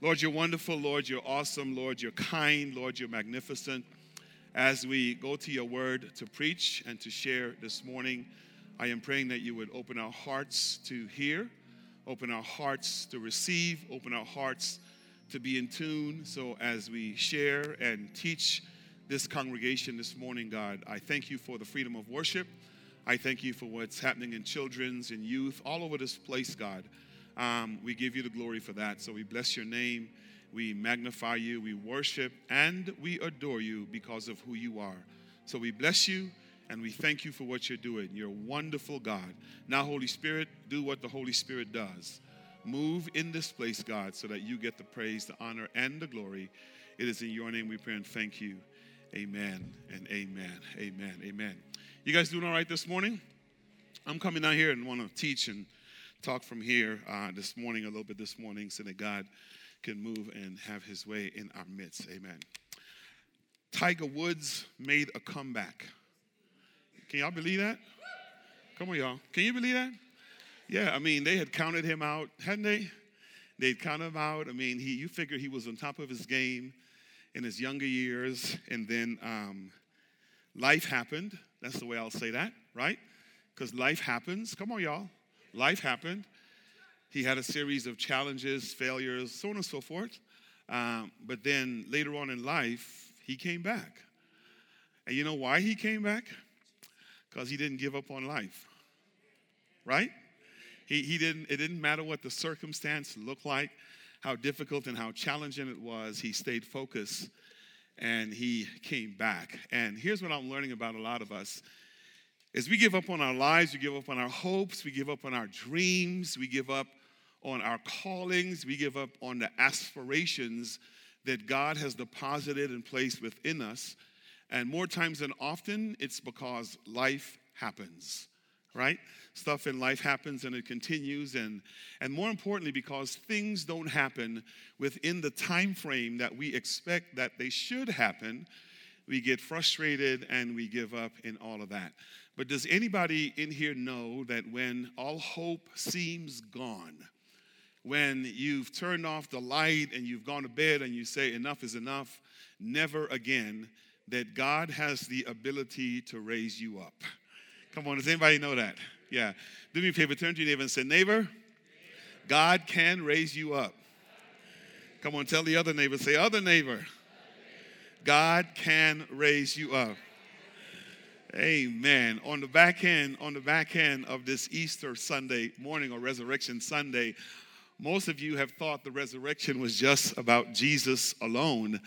Lord, you're wonderful. Lord, you're awesome. Lord, you're kind. Lord, you're magnificent. As we go to your word to preach and to share this morning, I am praying that you would open our hearts to hear, open our hearts to receive, open our hearts to be in tune. So as we share and teach this congregation this morning, God, I thank you for the freedom of worship. I thank you for what's happening in children's and youth all over this place, God. Um, we give you the glory for that. So we bless your name. We magnify you. We worship and we adore you because of who you are. So we bless you and we thank you for what you're doing. You're a wonderful God. Now, Holy Spirit, do what the Holy Spirit does. Move in this place, God, so that you get the praise, the honor, and the glory. It is in your name we pray and thank you. Amen and amen. Amen. Amen. You guys doing all right this morning? I'm coming down here and want to teach and talk from here uh, this morning, a little bit this morning, so that God can move and have his way in our midst. Amen. Tiger Woods made a comeback. Can y'all believe that? Come on, y'all. Can you believe that? Yeah, I mean, they had counted him out, hadn't they? They'd counted him out. I mean, he, you figure he was on top of his game in his younger years, and then um, life happened. That's the way I'll say that, right? Because life happens. Come on, y'all. Life happened. He had a series of challenges, failures, so on and so forth. Um, but then later on in life, he came back. And you know why he came back? Because he didn't give up on life. Right? He, he didn't, it didn't matter what the circumstance looked like, how difficult and how challenging it was. He stayed focused and he came back. And here's what I'm learning about a lot of us is we give up on our lives, we give up on our hopes, we give up on our dreams, we give up on our callings, we give up on the aspirations that God has deposited and placed within us. And more times than often, it's because life happens, right? Stuff in life happens and it continues, and, and more importantly, because things don't happen within the time frame that we expect that they should happen, we get frustrated and we give up in all of that. But does anybody in here know that when all hope seems gone, when you've turned off the light and you've gone to bed and you say, enough is enough, never again, that God has the ability to raise you up? Come on, does anybody know that? Yeah. Do me a favor, turn to your neighbor and say, Neighbor, God can raise you up. Come on, tell the other neighbor, say, Other neighbor, God can raise you up. Amen. On the back end, on the back end of this Easter Sunday morning or Resurrection Sunday, most of you have thought the resurrection was just about Jesus alone.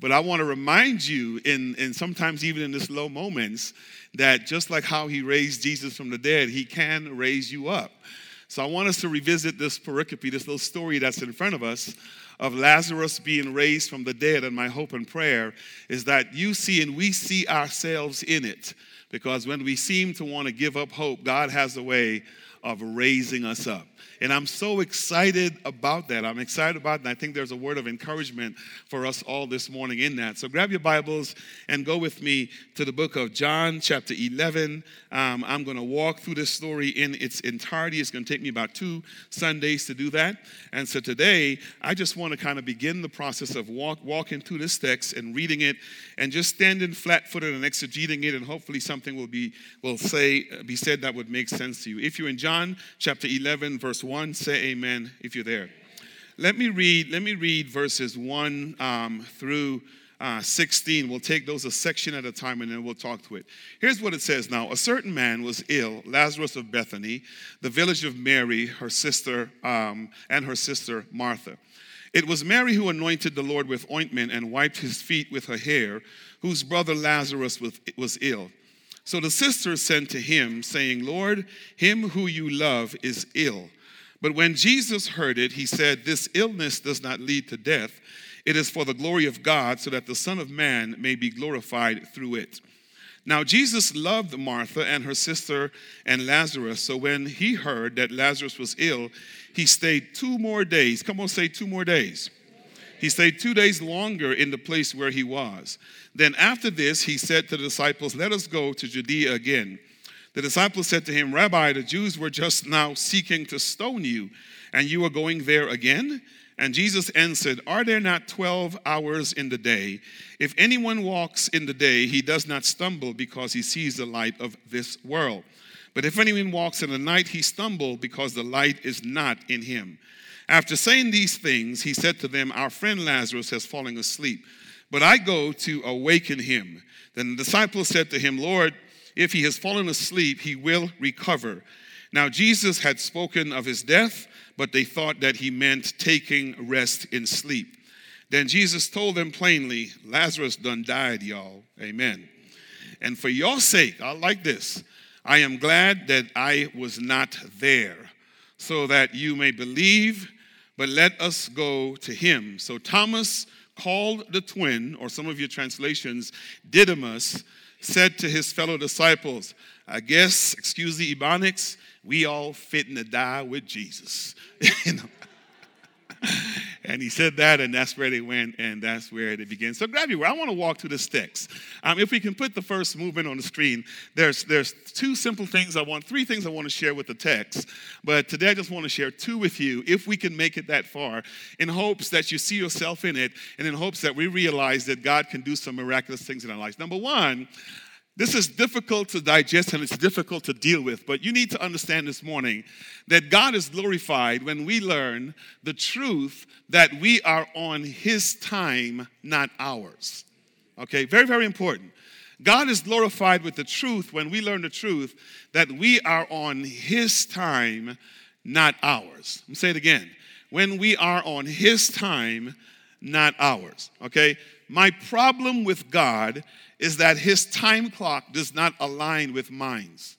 But I want to remind you, in, in sometimes even in this low moments, that just like how he raised Jesus from the dead, he can raise you up. So I want us to revisit this pericope, this little story that's in front of us of Lazarus being raised from the dead. And my hope and prayer is that you see and we see ourselves in it. Because when we seem to want to give up hope, God has a way of raising us up. And I'm so excited about that. I'm excited about it. And I think there's a word of encouragement for us all this morning in that. So grab your Bibles and go with me to the book of John, chapter 11. Um, I'm going to walk through this story in its entirety. It's going to take me about two Sundays to do that. And so today, I just want to kind of begin the process of walk, walking through this text and reading it and just standing flat footed and exegeting it. And hopefully, something will be, will say, be said that would make sense to you. If you're in John chapter 11, verse 1, say amen if you're there. Let me read, let me read verses 1 um, through uh, 16. We'll take those a section at a time and then we'll talk to it. Here's what it says now A certain man was ill, Lazarus of Bethany, the village of Mary, her sister, um, and her sister Martha. It was Mary who anointed the Lord with ointment and wiped his feet with her hair, whose brother Lazarus was, was ill. So the sisters sent to him, saying, Lord, him who you love is ill. But when Jesus heard it, he said, This illness does not lead to death. It is for the glory of God, so that the Son of Man may be glorified through it. Now, Jesus loved Martha and her sister and Lazarus. So when he heard that Lazarus was ill, he stayed two more days. Come on, say two more days. He stayed two days longer in the place where he was. Then after this, he said to the disciples, Let us go to Judea again. The disciples said to him, Rabbi, the Jews were just now seeking to stone you, and you are going there again? And Jesus answered, Are there not 12 hours in the day? If anyone walks in the day, he does not stumble because he sees the light of this world. But if anyone walks in the night, he stumbles because the light is not in him. After saying these things, he said to them, Our friend Lazarus has fallen asleep, but I go to awaken him. Then the disciples said to him, Lord, if he has fallen asleep, he will recover. Now Jesus had spoken of his death but they thought that he meant taking rest in sleep. Then Jesus told them plainly, Lazarus done died, y'all. Amen. And for your sake, I like this. I am glad that I was not there, so that you may believe, but let us go to him. So Thomas called the twin, or some of your translations, Didymus, said to his fellow disciples, I guess, excuse the Ebonics, we all fitting to die with Jesus. you know? and he said that, and that's where they went, and that's where they began. So grab your I want to walk through this text. Um, if we can put the first movement on the screen, there's there's two simple things I want, three things I want to share with the text. But today I just want to share two with you, if we can make it that far, in hopes that you see yourself in it, and in hopes that we realize that God can do some miraculous things in our lives. Number one, this is difficult to digest and it's difficult to deal with, but you need to understand this morning that God is glorified when we learn the truth that we are on His time, not ours. Okay, very, very important. God is glorified with the truth when we learn the truth that we are on His time, not ours. Let me say it again. When we are on His time, not ours. Okay? My problem with God is that his time clock does not align with mine's.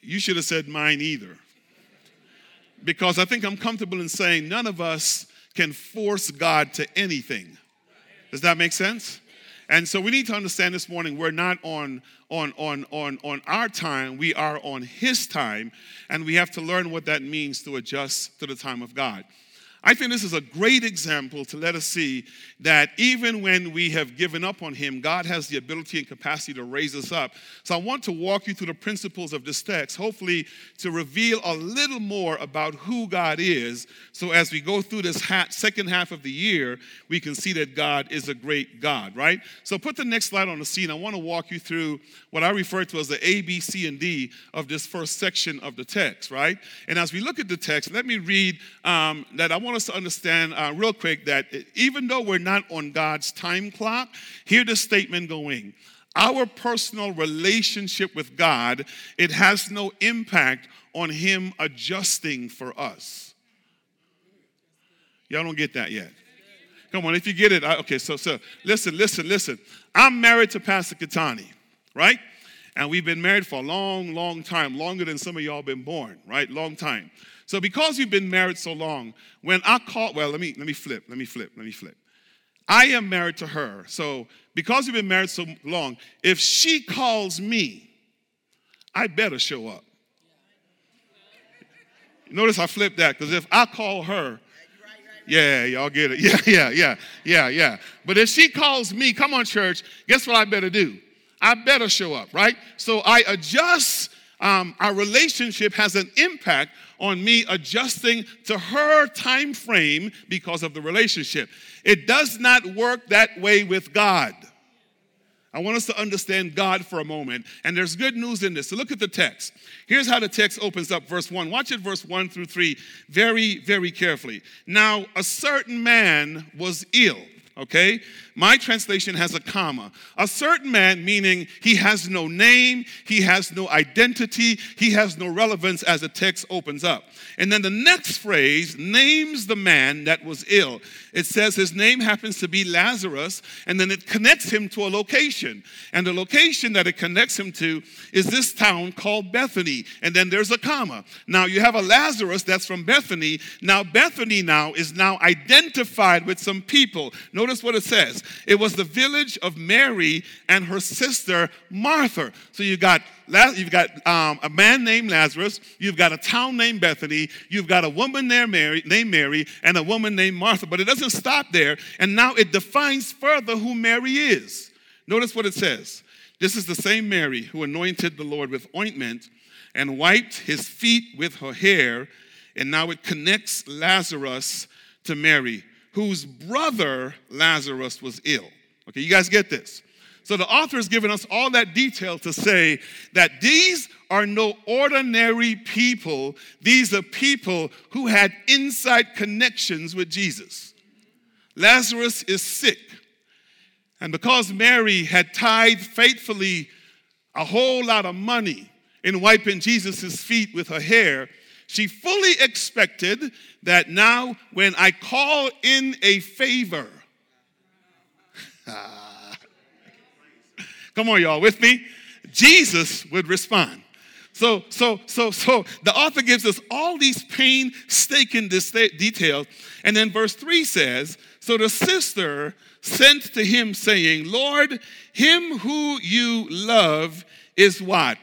You should have said mine either. Because I think I'm comfortable in saying none of us can force God to anything. Does that make sense? And so we need to understand this morning we're not on, on, on, on, on our time, we are on His time, and we have to learn what that means to adjust to the time of God. I think this is a great example to let us see that even when we have given up on Him, God has the ability and capacity to raise us up. So I want to walk you through the principles of this text, hopefully to reveal a little more about who God is. So as we go through this ha- second half of the year, we can see that God is a great God, right? So put the next slide on the scene. I want to walk you through what I refer to as the A, B, C, and D of this first section of the text, right? And as we look at the text, let me read um, that I want want us to understand uh, real quick that even though we're not on God's time clock, hear the statement going. Our personal relationship with God, it has no impact on Him adjusting for us. Y'all don't get that yet. Come on, if you get it, I, okay, so, so listen, listen, listen. I'm married to Pastor Katani, right? And we've been married for a long, long time, longer than some of y'all been born, right? Long time. So because you've been married so long, when I call, well, let me let me flip, let me flip, let me flip. I am married to her. So because you've been married so long, if she calls me, I better show up. Notice I flipped that because if I call her, yeah, y'all get it. Yeah, yeah, yeah, yeah, yeah. But if she calls me, come on, church, guess what I better do? I better show up, right? So I adjust. Um, our relationship has an impact on me adjusting to her time frame because of the relationship. It does not work that way with God. I want us to understand God for a moment. And there's good news in this. So look at the text. Here's how the text opens up, verse 1. Watch it, verse 1 through 3, very, very carefully. Now, a certain man was ill, okay? My translation has a comma. A certain man, meaning he has no name, he has no identity, he has no relevance as the text opens up. And then the next phrase names the man that was ill. It says his name happens to be Lazarus, and then it connects him to a location. And the location that it connects him to is this town called Bethany. And then there's a comma. Now you have a Lazarus that's from Bethany. Now Bethany now is now identified with some people. Notice what it says. It was the village of Mary and her sister Martha. So you got you've got um, a man named Lazarus, you've got a town named Bethany, you've got a woman there Mary, named Mary, and a woman named Martha. But it doesn't stop there, and now it defines further who Mary is. Notice what it says. This is the same Mary who anointed the Lord with ointment and wiped his feet with her hair And now it connects Lazarus to Mary, whose brother Lazarus was ill. Okay, you guys get this? So the author has given us all that detail to say that these are no ordinary people. These are people who had inside connections with Jesus. Lazarus is sick. And because Mary had tithed faithfully a whole lot of money in wiping Jesus' feet with her hair, she fully expected that now when I call in a favor, come on, y'all, with me? Jesus would respond. So, so, so, so the author gives us all these painstaking details. And then verse 3 says, So the sister sent to him, saying, Lord, him who you love is what?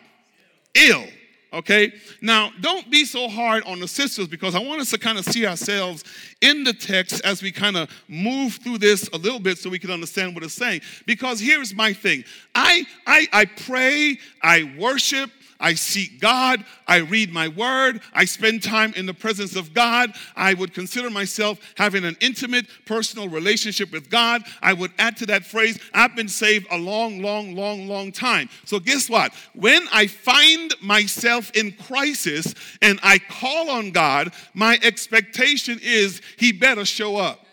Ill. Okay? Now, don't be so hard on the sisters because I want us to kind of see ourselves in the text as we kind of move through this a little bit so we can understand what it's saying. Because here's my thing I, I, I pray, I worship, I seek God, I read my word, I spend time in the presence of God. I would consider myself having an intimate personal relationship with God. I would add to that phrase, I've been saved a long, long, long, long time. So, guess what? When I find myself in crisis and I call on God, my expectation is He better show up.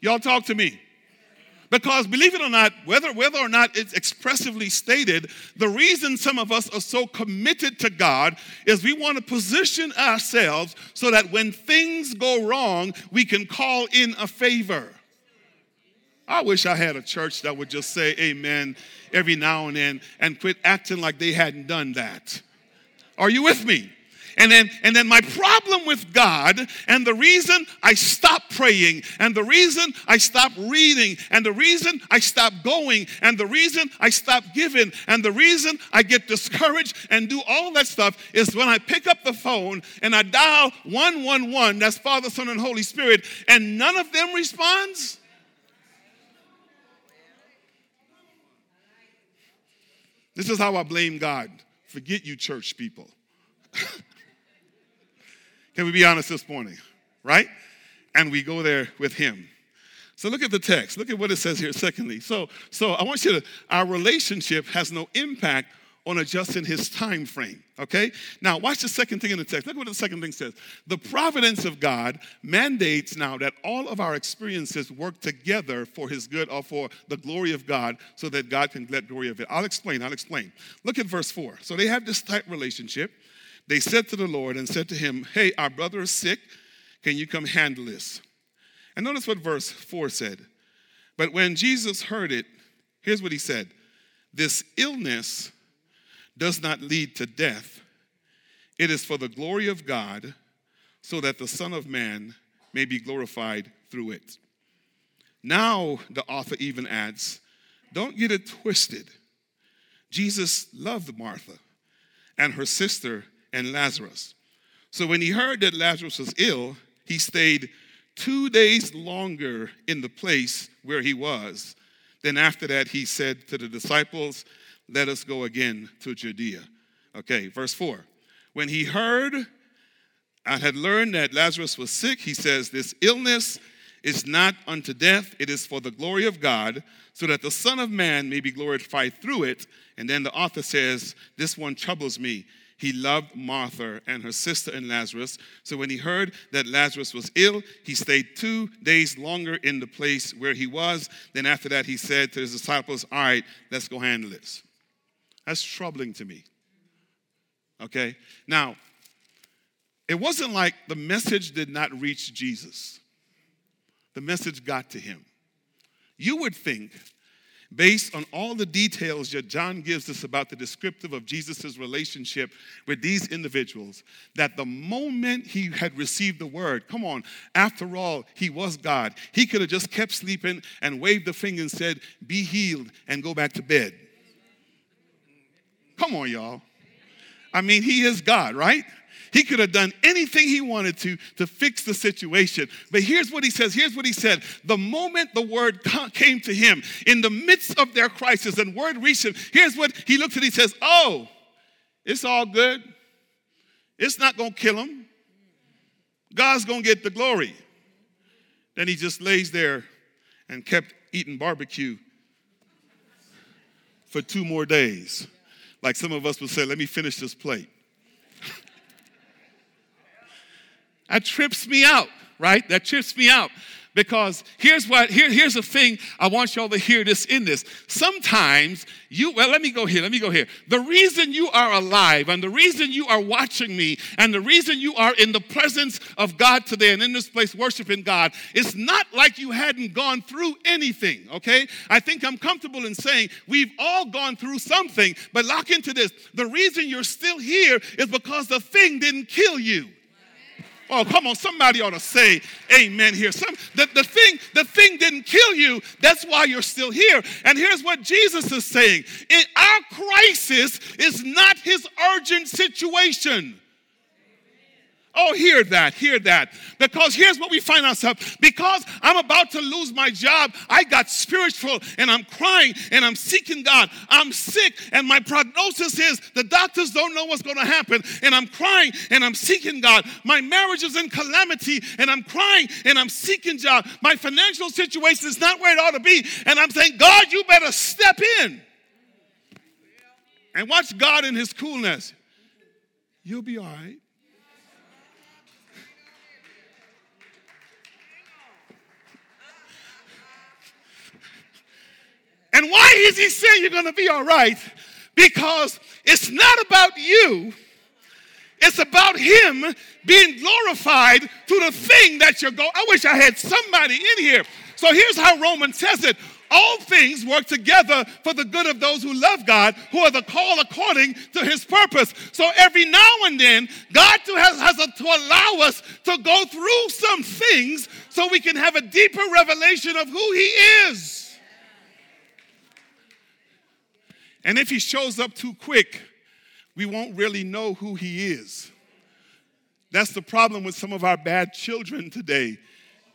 Y'all talk to me. Because believe it or not, whether, whether or not it's expressively stated, the reason some of us are so committed to God is we want to position ourselves so that when things go wrong, we can call in a favor. I wish I had a church that would just say amen every now and then and quit acting like they hadn't done that. Are you with me? And then, and then my problem with God, and the reason I stopped praying, and the reason I stopped reading, and the reason I stopped going, and the reason I stopped giving, and the reason I get discouraged and do all that stuff is when I pick up the phone and I dial 111, that's Father, Son, and Holy Spirit, and none of them responds. This is how I blame God. Forget you, church people. Can we be honest this morning? Right? And we go there with him. So look at the text. Look at what it says here, secondly. So, so I want you to, our relationship has no impact on adjusting his time frame. Okay? Now watch the second thing in the text. Look at what the second thing says. The providence of God mandates now that all of our experiences work together for his good or for the glory of God so that God can get glory of it. I'll explain, I'll explain. Look at verse 4. So they have this tight relationship. They said to the Lord and said to him, Hey, our brother is sick. Can you come handle this? And notice what verse 4 said. But when Jesus heard it, here's what he said This illness does not lead to death, it is for the glory of God, so that the Son of Man may be glorified through it. Now, the author even adds, don't get it twisted. Jesus loved Martha and her sister and Lazarus. So when he heard that Lazarus was ill, he stayed two days longer in the place where he was. Then after that, he said to the disciples, Let us go again to Judea. Okay, verse 4. When he heard and had learned that Lazarus was sick, he says, This illness is not unto death, it is for the glory of God, so that the Son of Man may be glorified through it. And then the author says, This one troubles me he loved Martha and her sister and Lazarus. So when he heard that Lazarus was ill, he stayed two days longer in the place where he was. Then after that, he said to his disciples, All right, let's go handle this. That's troubling to me. Okay? Now, it wasn't like the message did not reach Jesus, the message got to him. You would think based on all the details that John gives us about the descriptive of Jesus' relationship with these individuals, that the moment he had received the word, come on, after all, he was God. He could have just kept sleeping and waved the finger and said, Be healed and go back to bed. Come on, y'all. I mean, he is God, right? He could have done anything he wanted to to fix the situation. But here's what he says. Here's what he said. The moment the word came to him in the midst of their crisis and word reached him, here's what he looks at. He says, Oh, it's all good. It's not going to kill him. God's going to get the glory. Then he just lays there and kept eating barbecue for two more days. Like some of us would say, let me finish this plate. That trips me out, right? That trips me out. Because here's what, here, here's the thing I want y'all to hear this in this. Sometimes you, well, let me go here, let me go here. The reason you are alive and the reason you are watching me and the reason you are in the presence of God today and in this place worshiping God it's not like you hadn't gone through anything, okay? I think I'm comfortable in saying we've all gone through something, but lock into this. The reason you're still here is because the thing didn't kill you. Oh, come on, somebody ought to say amen here. Some the, the thing, the thing didn't kill you. That's why you're still here. And here's what Jesus is saying. In our crisis is not his urgent situation. Oh, hear that, hear that. Because here's what we find ourselves. Because I'm about to lose my job, I got spiritual and I'm crying and I'm seeking God. I'm sick and my prognosis is the doctors don't know what's going to happen. And I'm crying and I'm seeking God. My marriage is in calamity and I'm crying and I'm seeking God. My financial situation is not where it ought to be. And I'm saying, God, you better step in. And watch God in his coolness. You'll be all right. And why is he saying you're going to be all right? Because it's not about you. It's about him being glorified through the thing that you're going. I wish I had somebody in here. So here's how Romans says it. All things work together for the good of those who love God, who are the called according to his purpose. So every now and then, God has, has a, to allow us to go through some things so we can have a deeper revelation of who he is. And if he shows up too quick, we won't really know who he is. That's the problem with some of our bad children today.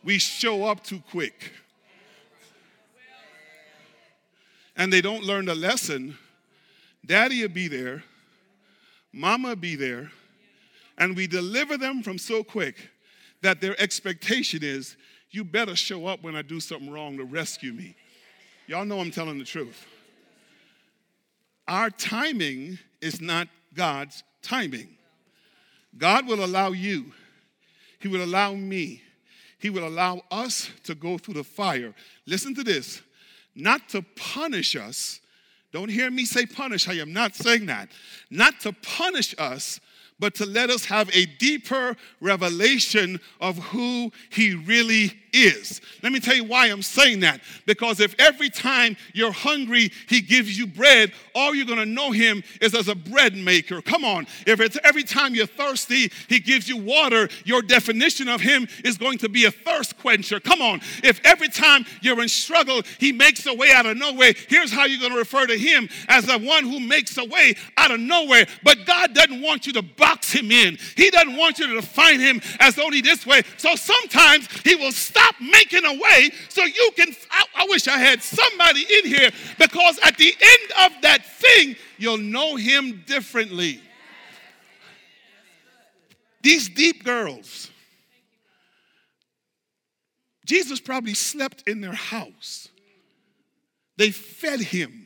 We show up too quick. And they don't learn the lesson. Daddy will be there, mama will be there, and we deliver them from so quick that their expectation is, you better show up when I do something wrong to rescue me. Y'all know I'm telling the truth. Our timing is not God's timing. God will allow you, He will allow me, He will allow us to go through the fire. Listen to this not to punish us. Don't hear me say punish. I am not saying that. Not to punish us, but to let us have a deeper revelation of who He really is. Let me tell you why I'm saying that. Because if every time you're hungry, he gives you bread, all you're going to know him is as a bread maker. Come on. If it's every time you're thirsty, he gives you water, your definition of him is going to be a thirst quencher. Come on. If every time you're in struggle, he makes a way out of nowhere, here's how you're going to refer to him as the one who makes a way out of nowhere. But God doesn't want you to box him in. He doesn't want you to define him as only this way. So sometimes he will stop stop making a way so you can. I, I wish I had somebody in here because at the end of that thing, you'll know him differently. These deep girls, Jesus probably slept in their house. They fed him.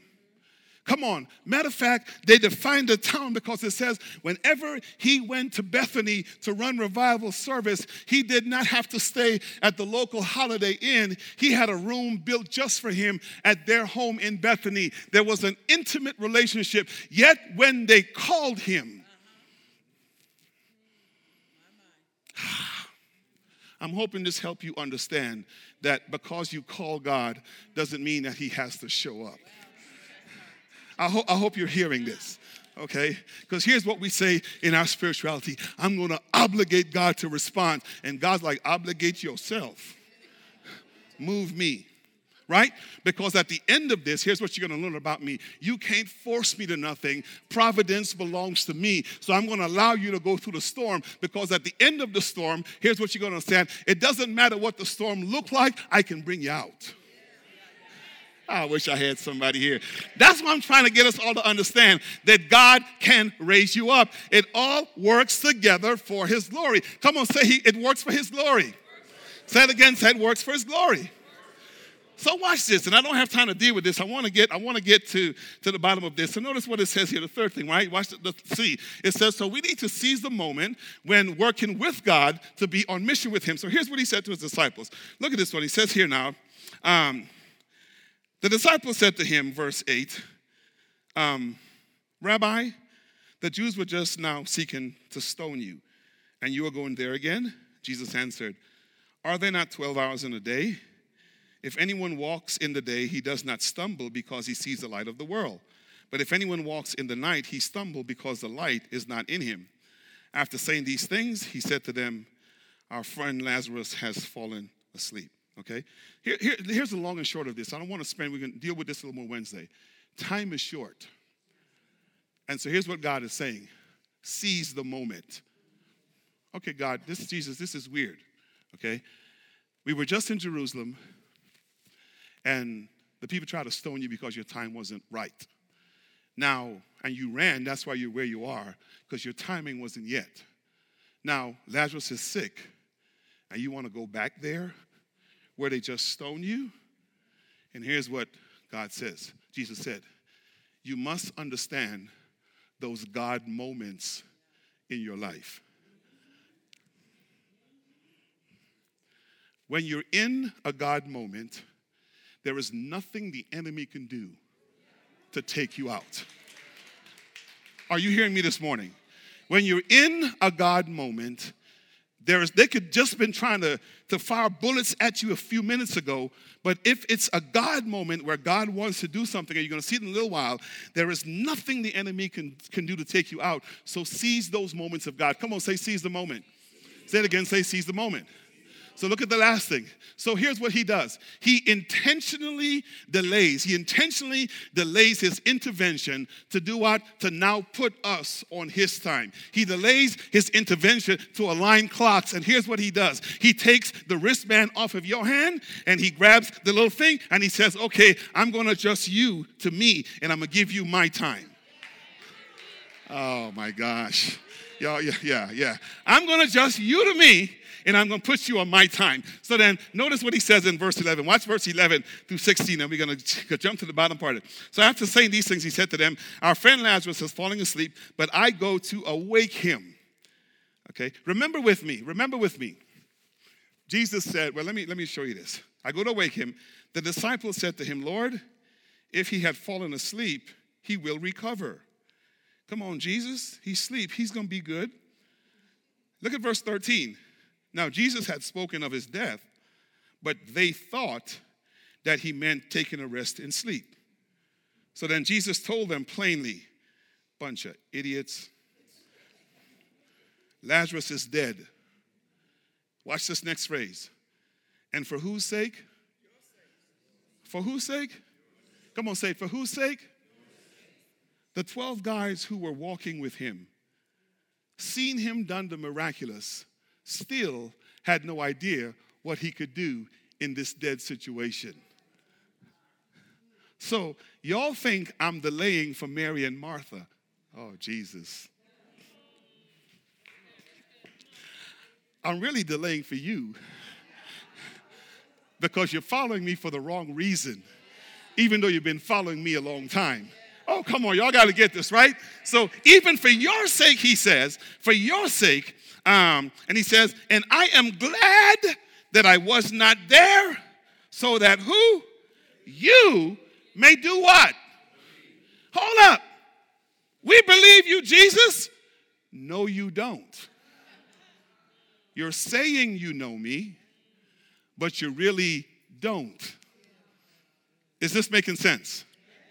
Come on. Matter of fact, they defined the town because it says whenever he went to Bethany to run revival service, he did not have to stay at the local Holiday Inn. He had a room built just for him at their home in Bethany. There was an intimate relationship. Yet when they called him, I'm hoping this help you understand that because you call God doesn't mean that he has to show up. I, ho- I hope you're hearing this okay? Because here's what we say in our spirituality I'm gonna obligate God to respond. And God's like, obligate yourself. Move me, right? Because at the end of this, here's what you're gonna learn about me. You can't force me to nothing. Providence belongs to me. So I'm gonna allow you to go through the storm because at the end of the storm, here's what you're gonna understand it doesn't matter what the storm look like, I can bring you out. I wish I had somebody here. That's what I'm trying to get us all to understand that God can raise you up. It all works together for His glory. Come on, say he, it works for His glory. Say it again, say it works for His glory. So watch this, and I don't have time to deal with this. I want to get, I want to get to, to the bottom of this. So notice what it says here, the third thing, right? Watch the, the see. It says, so we need to seize the moment when working with God to be on mission with Him. So here's what He said to His disciples. Look at this one. He says here now. Um, the disciples said to him, verse 8, um, Rabbi, the Jews were just now seeking to stone you, and you are going there again? Jesus answered, Are there not 12 hours in a day? If anyone walks in the day, he does not stumble because he sees the light of the world. But if anyone walks in the night, he stumbles because the light is not in him. After saying these things, he said to them, Our friend Lazarus has fallen asleep. Okay? Here, here, here's the long and short of this. I don't want to spend, we can deal with this a little more Wednesday. Time is short. And so here's what God is saying seize the moment. Okay, God, this is Jesus, this is weird. Okay? We were just in Jerusalem, and the people tried to stone you because your time wasn't right. Now, and you ran, that's why you're where you are, because your timing wasn't yet. Now, Lazarus is sick, and you want to go back there where they just stone you? And here's what God says Jesus said, You must understand those God moments in your life. When you're in a God moment, there is nothing the enemy can do to take you out. Are you hearing me this morning? When you're in a God moment, there is, they could just been trying to, to fire bullets at you a few minutes ago, but if it's a God moment where God wants to do something and you're going to see it in a little while, there is nothing the enemy can, can do to take you out. So seize those moments of God. Come on, say seize the moment. Say it again, say seize the moment. So look at the last thing. So here's what he does he intentionally delays, he intentionally delays his intervention to do what? To now put us on his time. He delays his intervention to align clocks. And here's what he does he takes the wristband off of your hand and he grabs the little thing and he says, Okay, I'm going to adjust you to me and I'm going to give you my time. Oh my gosh. Y'all, yeah, yeah, yeah. I'm going to adjust you to me and I'm going to put you on my time. So then, notice what he says in verse 11. Watch verse 11 through 16, and we're going to jump to the bottom part of it. So after saying these things, he said to them, Our friend Lazarus is falling asleep, but I go to awake him. Okay, remember with me, remember with me. Jesus said, Well, let me, let me show you this. I go to wake him. The disciples said to him, Lord, if he had fallen asleep, he will recover. Come on, Jesus, he's asleep. He's going to be good. Look at verse 13. Now, Jesus had spoken of his death, but they thought that he meant taking a rest and sleep. So then Jesus told them plainly, bunch of idiots. Lazarus is dead. Watch this next phrase. And for whose sake? For whose sake? Come on, say, for whose sake? The 12 guys who were walking with him, seen him done the miraculous, still had no idea what he could do in this dead situation. So, y'all think I'm delaying for Mary and Martha. Oh, Jesus. I'm really delaying for you because you're following me for the wrong reason, even though you've been following me a long time. Oh, come on, y'all got to get this, right? So, even for your sake, he says, for your sake, um, and he says, and I am glad that I was not there, so that who? You may do what? Hold up. We believe you, Jesus. No, you don't. You're saying you know me, but you really don't. Is this making sense?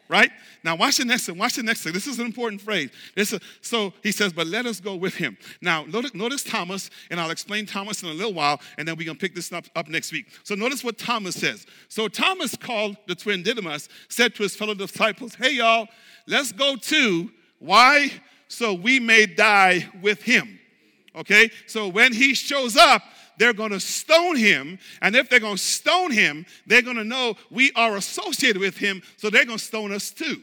Right? Now, watch the next thing. Watch the next thing. This is an important phrase. This is, so he says, but let us go with him. Now, notice, Thomas, and I'll explain Thomas in a little while, and then we're going to pick this up, up next week. So notice what Thomas says. So Thomas called the twin Didymus, said to his fellow disciples, hey, y'all, let's go too. Why? So we may die with him. Okay? So when he shows up, they're going to stone him. And if they're going to stone him, they're going to know we are associated with him, so they're going to stone us too.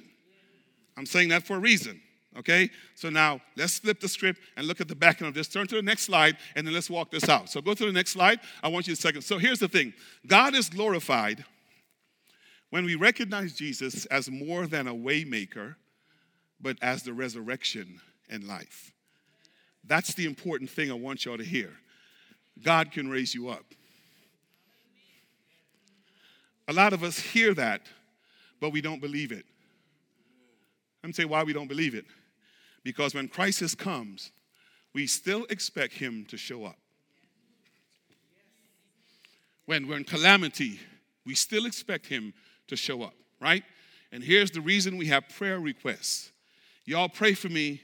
I'm saying that for a reason. Okay? So now let's flip the script and look at the back end of this. Turn to the next slide and then let's walk this out. So go to the next slide. I want you to second. So here's the thing God is glorified when we recognize Jesus as more than a waymaker, but as the resurrection and life. That's the important thing I want y'all to hear. God can raise you up. A lot of us hear that, but we don't believe it. Let me say why we don't believe it. Because when crisis comes, we still expect him to show up. When we're in calamity, we still expect him to show up, right? And here's the reason we have prayer requests. Y'all pray for me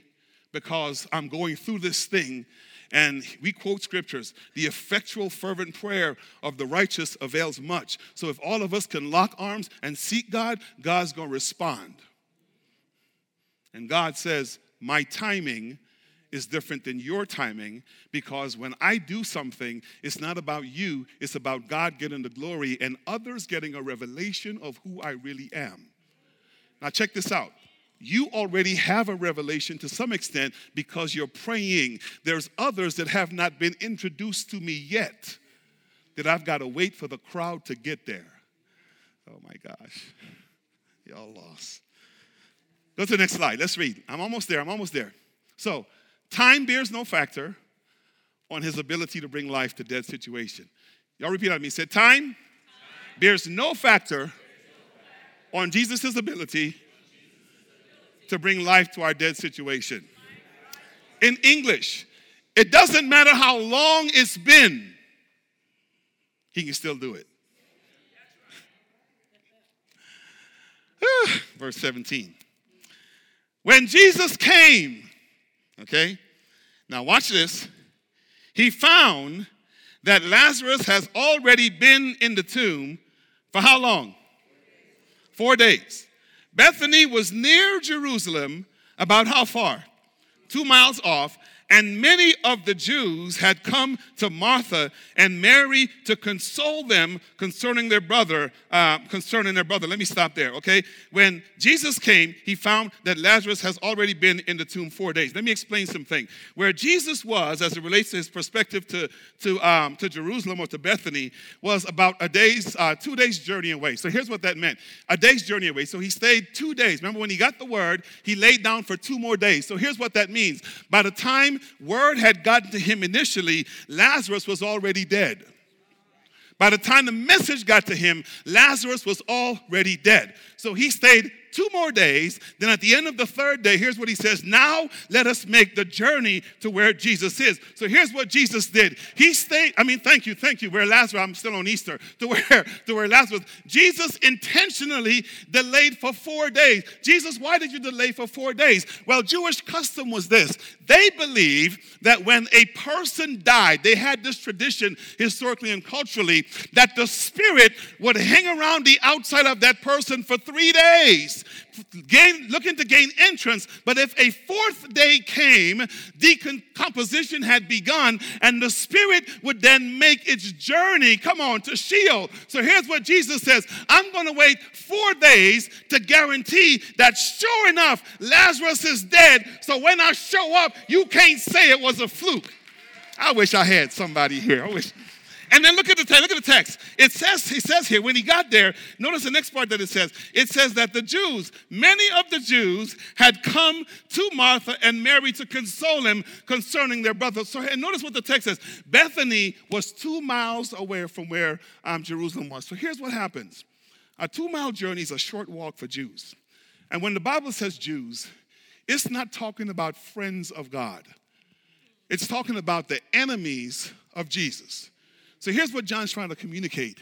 because I'm going through this thing. And we quote scriptures the effectual, fervent prayer of the righteous avails much. So if all of us can lock arms and seek God, God's going to respond. And God says, My timing is different than your timing because when I do something, it's not about you, it's about God getting the glory and others getting a revelation of who I really am. Now, check this out. You already have a revelation to some extent because you're praying. There's others that have not been introduced to me yet that I've got to wait for the crowd to get there. Oh my gosh. Y'all lost. Go to the next slide. Let's read. I'm almost there. I'm almost there. So, time bears no factor on his ability to bring life to dead situation. Y'all repeat after me. Said time, time. bears no factor on Jesus' ability to bring life to our dead situation. In English, it doesn't matter how long it's been, he can still do it. Verse 17. When Jesus came, okay, now watch this, he found that Lazarus has already been in the tomb for how long? Four days. Bethany was near Jerusalem, about how far? Two miles off, and many of the Jews had come to Martha and Mary to console them concerning their brother, uh, concerning their brother. Let me stop there, okay? When Jesus came, he found that Lazarus has already been in the tomb four days. Let me explain something. Where Jesus was, as it relates to his perspective to, to, um, to Jerusalem or to Bethany, was about a day's, uh, two days journey away. So here's what that meant a day's journey away. So he stayed two days. Remember, when he got the word, he laid down for two more days. So here's what that means. By the time word had gotten to him initially, Lazarus was already dead. By the time the message got to him, Lazarus was already dead. So he stayed two more days. Then at the end of the third day, here's what he says Now let us make the journey to where Jesus is. So here's what Jesus did. He stayed, I mean, thank you, thank you. Where Lazarus, I'm still on Easter, to where, to where Lazarus, Jesus intentionally delayed for four days. Jesus, why did you delay for four days? Well, Jewish custom was this they believed that when a person died, they had this tradition historically and culturally that the spirit would hang around the outside of that person for three days gain, looking to gain entrance. But if a fourth day came, decomposition had begun, and the spirit would then make its journey, come on, to Sheol. So here's what Jesus says I'm going to wait four days to guarantee that sure enough, Lazarus is dead. So when I show up, you can't say it was a fluke. I wish I had somebody here. I wish. And then look at the text. Look at the text. It says, he says here, when he got there, notice the next part that it says. It says that the Jews, many of the Jews, had come to Martha and Mary to console him concerning their brother. So and notice what the text says. Bethany was two miles away from where um, Jerusalem was. So here's what happens. A two-mile journey is a short walk for Jews. And when the Bible says Jews, it's not talking about friends of God. It's talking about the enemies of Jesus. So here's what John's trying to communicate.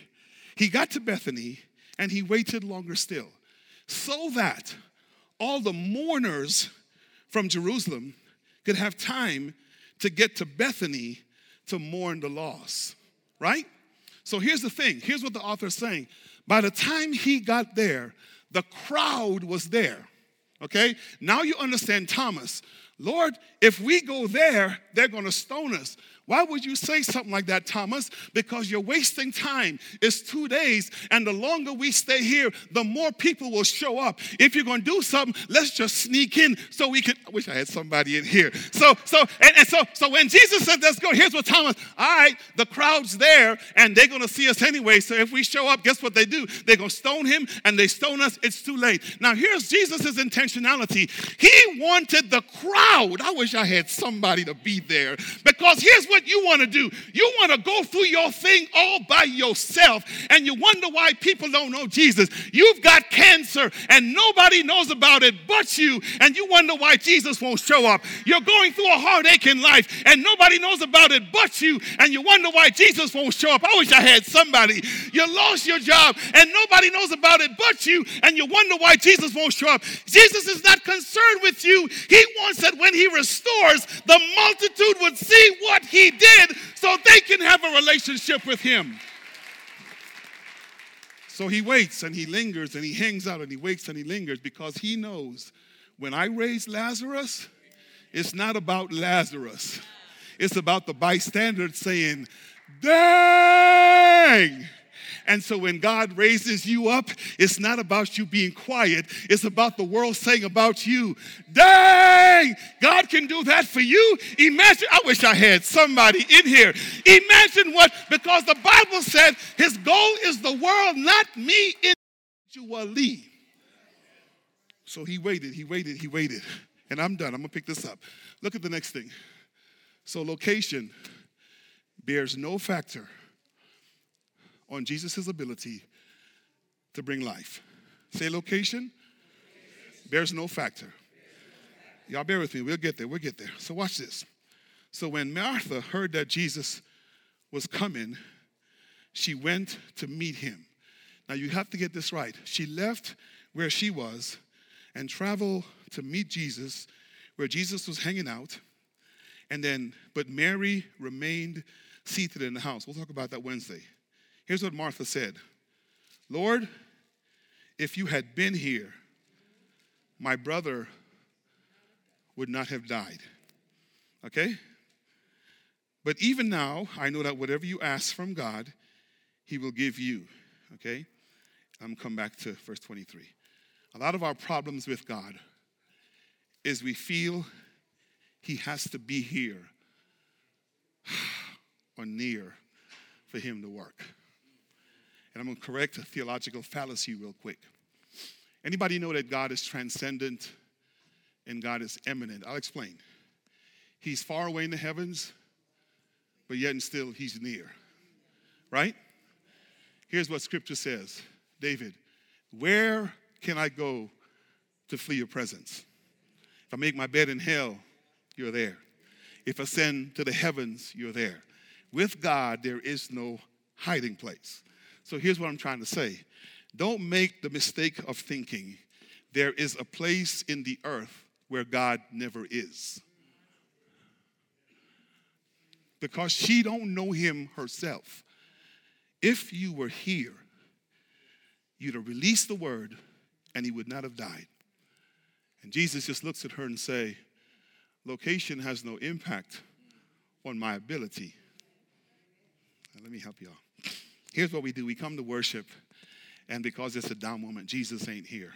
He got to Bethany and he waited longer still so that all the mourners from Jerusalem could have time to get to Bethany to mourn the loss, right? So here's the thing here's what the author is saying. By the time he got there, the crowd was there. Okay? Now you understand Thomas. Lord, if we go there, they're to stone us. Why would you say something like that, Thomas? Because you're wasting time. It's two days, and the longer we stay here, the more people will show up. If you're going to do something, let's just sneak in so we can. I wish I had somebody in here. So, so, and, and so, so when Jesus said, "Let's go," here's what Thomas. All right, the crowd's there, and they're going to see us anyway. So if we show up, guess what they do? They're going to stone him, and they stone us. It's too late. Now here's Jesus' intentionality. He wanted the crowd. I wish I had somebody to be there because here's what what you want to do. You want to go through your thing all by yourself, and you wonder why people don't know Jesus. You've got cancer, and nobody knows about it but you, and you wonder why Jesus won't show up. You're going through a heartache in life, and nobody knows about it but you, and you wonder why Jesus won't show up. I wish I had somebody. You lost your job, and nobody knows about it but you, and you wonder why Jesus won't show up. Jesus is not concerned with you. He wants that when He restores, the multitude would see what He did so they can have a relationship with him. So he waits and he lingers and he hangs out and he waits and he lingers because he knows when I raise Lazarus, it's not about Lazarus. It's about the bystander saying, Dang! And so when God raises you up, it's not about you being quiet, it's about the world saying about you, dang, God can do that for you. Imagine, I wish I had somebody in here. Imagine what, because the Bible said his goal is the world, not me individually. So he waited, he waited, he waited. And I'm done. I'm going to pick this up. Look at the next thing. So, location bears no factor on Jesus' ability to bring life. Say location, bears no factor. Y'all bear with me. We'll get there. We'll get there. So watch this. So when Martha heard that Jesus was coming, she went to meet him. Now you have to get this right. She left where she was and traveled to meet Jesus where Jesus was hanging out. And then, but Mary remained seated in the house. We'll talk about that Wednesday. Here's what Martha said Lord, if you had been here, my brother would not have died. Okay? But even now, I know that whatever you ask from God, He will give you. Okay? I'm come back to verse 23. A lot of our problems with God is we feel He has to be here or near for Him to work. And I'm going to correct a theological fallacy real quick. Anybody know that God is transcendent and God is eminent? I'll explain. He's far away in the heavens, but yet and still he's near. Right? Here's what scripture says David, where can I go to flee your presence? If I make my bed in hell, you're there. If I ascend to the heavens, you're there. With God, there is no hiding place. So here's what I'm trying to say don't make the mistake of thinking there is a place in the earth where God never is. Because she don't know him herself. If you were here, you'd have released the word and he would not have died. And Jesus just looks at her and say, location has no impact on my ability. Now, let me help y'all. Here's what we do we come to worship, and because it's a down moment, Jesus ain't here.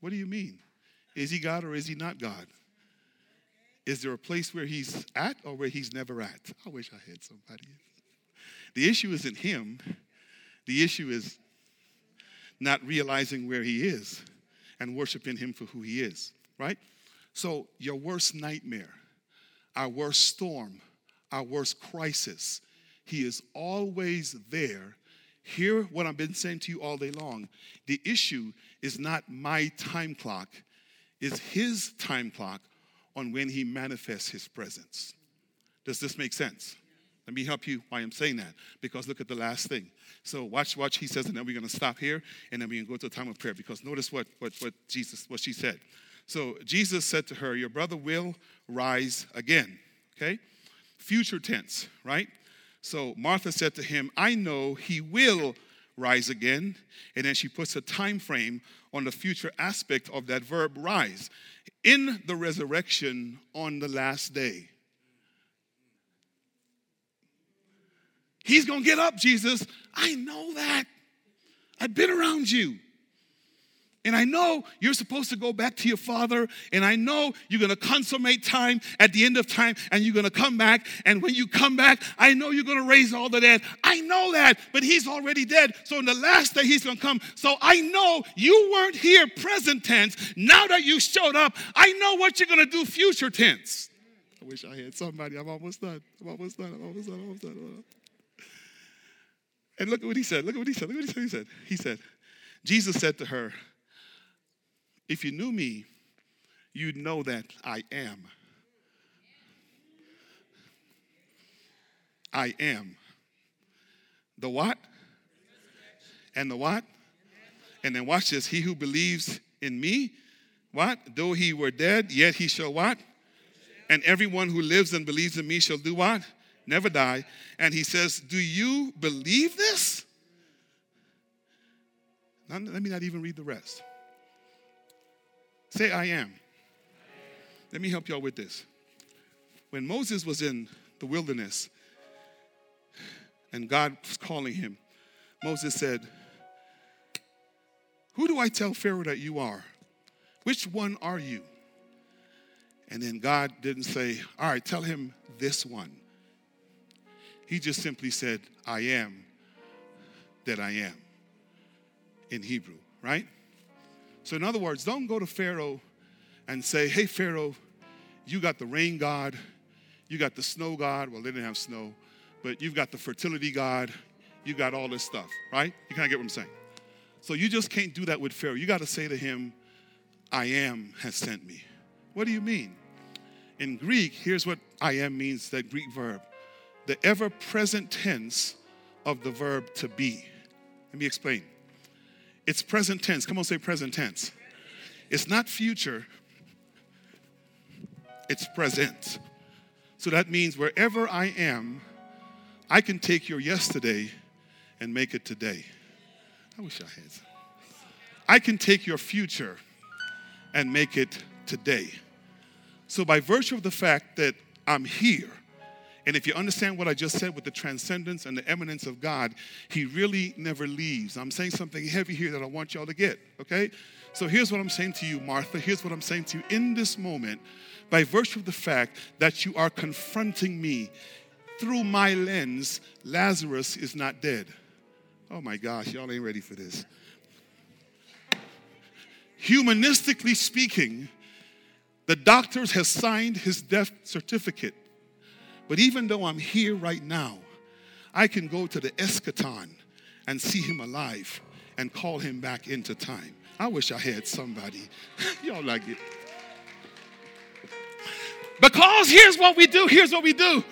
What do you mean? Is he God or is he not God? Is there a place where he's at or where he's never at? I wish I had somebody. The issue isn't him, the issue is not realizing where he is and worshiping him for who he is, right? So, your worst nightmare, our worst storm, our worst crisis, he is always there Hear what I've been saying to you all day long. The issue is not my time clock, is his time clock on when he manifests his presence. Does this make sense? Let me help you why I'm saying that. Because look at the last thing. So watch, watch, he says, and then we're gonna stop here and then we're gonna go to a time of prayer. Because notice what what what Jesus, what she said. So Jesus said to her, Your brother will rise again. Okay? Future tense, right? So Martha said to him, I know he will rise again. And then she puts a time frame on the future aspect of that verb rise in the resurrection on the last day. He's going to get up, Jesus. I know that. I've been around you. And I know you're supposed to go back to your father, and I know you're gonna consummate time at the end of time, and you're gonna come back. And when you come back, I know you're gonna raise all the dead. I know that, but he's already dead. So in the last day, he's gonna come. So I know you weren't here present tense. Now that you showed up, I know what you're gonna do future tense. I wish I had somebody. I'm almost done. I'm almost done. I'm almost done. I'm almost done. I'm almost done. And look at what he said. Look at what he said. Look at what he said. He said, Jesus said to her, if you knew me, you'd know that I am. I am. The what? And the what? And then watch this. He who believes in me, what? Though he were dead, yet he shall what? And everyone who lives and believes in me shall do what? Never die. And he says, Do you believe this? Let me not even read the rest. Say, I am. Let me help y'all with this. When Moses was in the wilderness and God was calling him, Moses said, Who do I tell Pharaoh that you are? Which one are you? And then God didn't say, All right, tell him this one. He just simply said, I am that I am in Hebrew, right? So, in other words, don't go to Pharaoh and say, Hey, Pharaoh, you got the rain god, you got the snow god. Well, they didn't have snow, but you've got the fertility god, you got all this stuff, right? You kind of get what I'm saying. So, you just can't do that with Pharaoh. You got to say to him, I am has sent me. What do you mean? In Greek, here's what I am means that Greek verb the ever present tense of the verb to be. Let me explain. It's present tense. Come on, say present tense. It's not future, it's present. So that means wherever I am, I can take your yesterday and make it today. I wish I had. I can take your future and make it today. So, by virtue of the fact that I'm here, and if you understand what I just said with the transcendence and the eminence of God, He really never leaves. I'm saying something heavy here that I want y'all to get, okay? So here's what I'm saying to you, Martha. Here's what I'm saying to you in this moment, by virtue of the fact that you are confronting me through my lens, Lazarus is not dead. Oh my gosh, y'all ain't ready for this. Humanistically speaking, the doctors have signed his death certificate. But even though I'm here right now, I can go to the eschaton and see him alive and call him back into time. I wish I had somebody. Y'all like it. Because here's what we do. Here's what we do.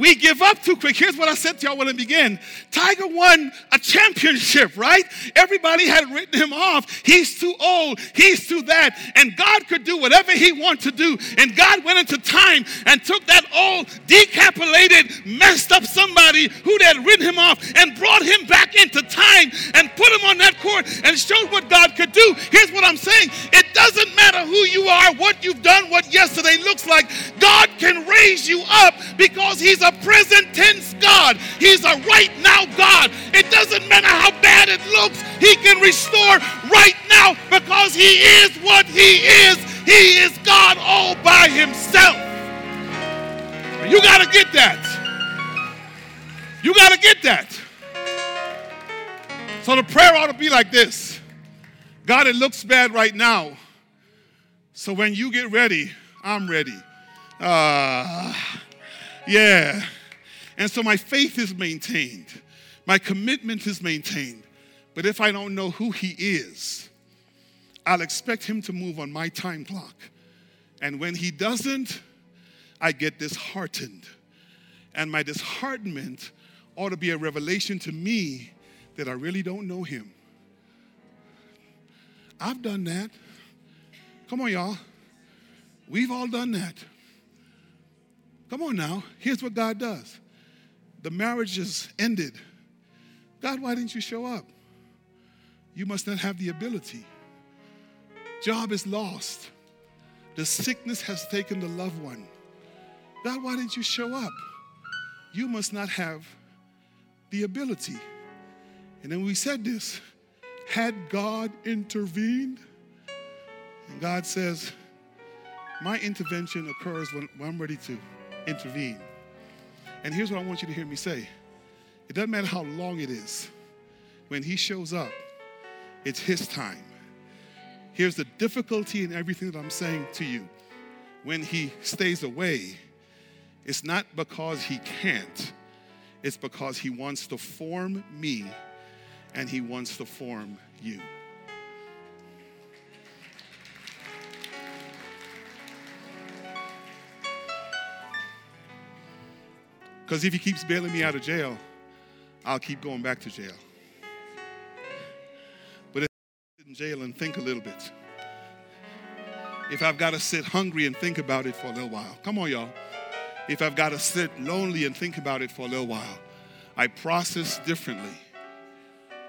We give up too quick. Here's what I said to y'all when I began. Tiger won a championship, right? Everybody had written him off. He's too old. He's too that. And God could do whatever he wanted to do. And God went into time and took that old, decapitated, messed up somebody who had written him off and brought him back into time and put him on that court and showed what God could do. Here's what I'm saying. It doesn't matter who you are, what you've done, what yesterday looks like. God can raise you up because he's a present tense God. He's a right now God. It doesn't matter how bad it looks, He can restore right now because He is what He is. He is God all by Himself. You got to get that. You got to get that. So the prayer ought to be like this God, it looks bad right now. So when you get ready, I'm ready. Uh, yeah. And so my faith is maintained, my commitment is maintained. But if I don't know who He is, I'll expect Him to move on my time clock. And when He doesn't, I get disheartened. And my disheartenment ought to be a revelation to me that I really don't know Him. I've done that. Come on, y'all. We've all done that. Come on now. Here's what God does the marriage is ended. God, why didn't you show up? You must not have the ability. Job is lost. The sickness has taken the loved one. God, why didn't you show up? You must not have the ability. And then we said this had God intervened? And God says, My intervention occurs when, I'm ready to intervene. And here's what I want you to hear me say it doesn't matter how long it is, when He shows up, it's His time. Here's the difficulty in everything that I'm saying to you. When He stays away, it's not because He can't, it's because He wants to form me and He wants to form you. Because if He keeps bailing me out of jail, I'll keep going back to jail. But if I sit in jail and think a little bit, if I've got to sit hungry and think about it for a little while, come on, y'all. If I've got to sit lonely and think about it for a little while, I process differently.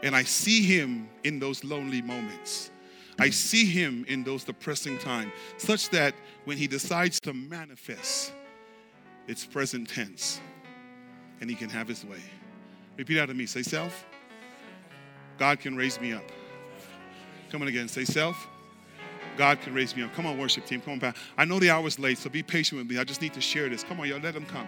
And I see him in those lonely moments. I see him in those depressing times, such that when he decides to manifest, it's present tense and he can have his way. Repeat out to me. Say, self. God can raise me up. Come on again. Say, self. God can raise me up. Come on, worship team. Come on back. I know the hour's late, so be patient with me. I just need to share this. Come on, y'all. Let them come.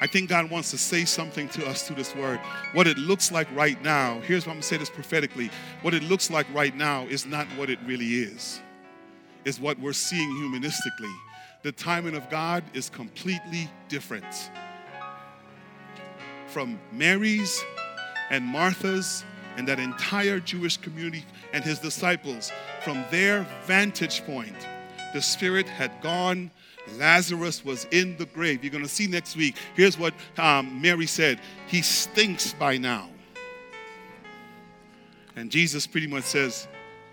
I think God wants to say something to us through this word. What it looks like right now, here's what I'm going to say this prophetically. What it looks like right now is not what it really is, it's what we're seeing humanistically. The timing of God is completely different. From Mary's and Martha's and that entire Jewish community and his disciples, from their vantage point, the Spirit had gone Lazarus was in the grave. You're going to see next week. Here's what um, Mary said He stinks by now. And Jesus pretty much says,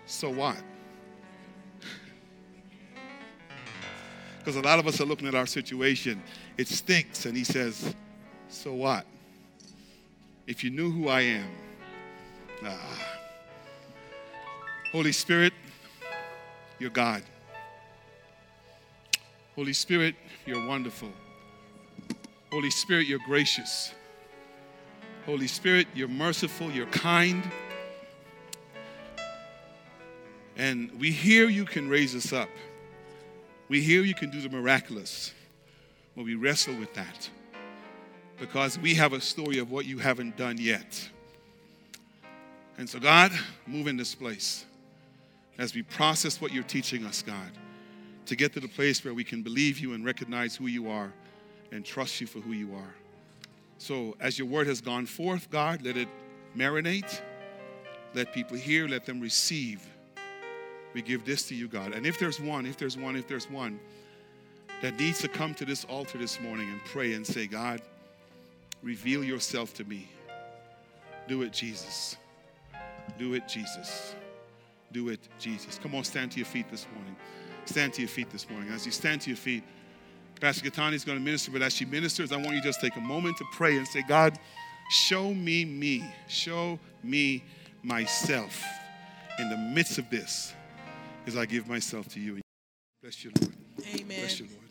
So what? Because a lot of us are looking at our situation. It stinks. And He says, So what? If you knew who I am, ah. Holy Spirit, you're God. Holy Spirit, you're wonderful. Holy Spirit, you're gracious. Holy Spirit, you're merciful, you're kind. And we hear you can raise us up. We hear you can do the miraculous. But we wrestle with that because we have a story of what you haven't done yet. And so, God, move in this place as we process what you're teaching us, God to get to the place where we can believe you and recognize who you are and trust you for who you are. So, as your word has gone forth, God, let it marinate. Let people hear, let them receive. We give this to you, God. And if there's one, if there's one, if there's one that needs to come to this altar this morning and pray and say, God, reveal yourself to me. Do it, Jesus. Do it, Jesus. Do it, Jesus. Come on, stand to your feet this morning. Stand to your feet this morning. As you stand to your feet, Pastor Gatani is going to minister, but as she ministers, I want you to just take a moment to pray and say, God, show me me. Show me myself in the midst of this as I give myself to you. Bless you, Lord. Amen. Bless you, Lord.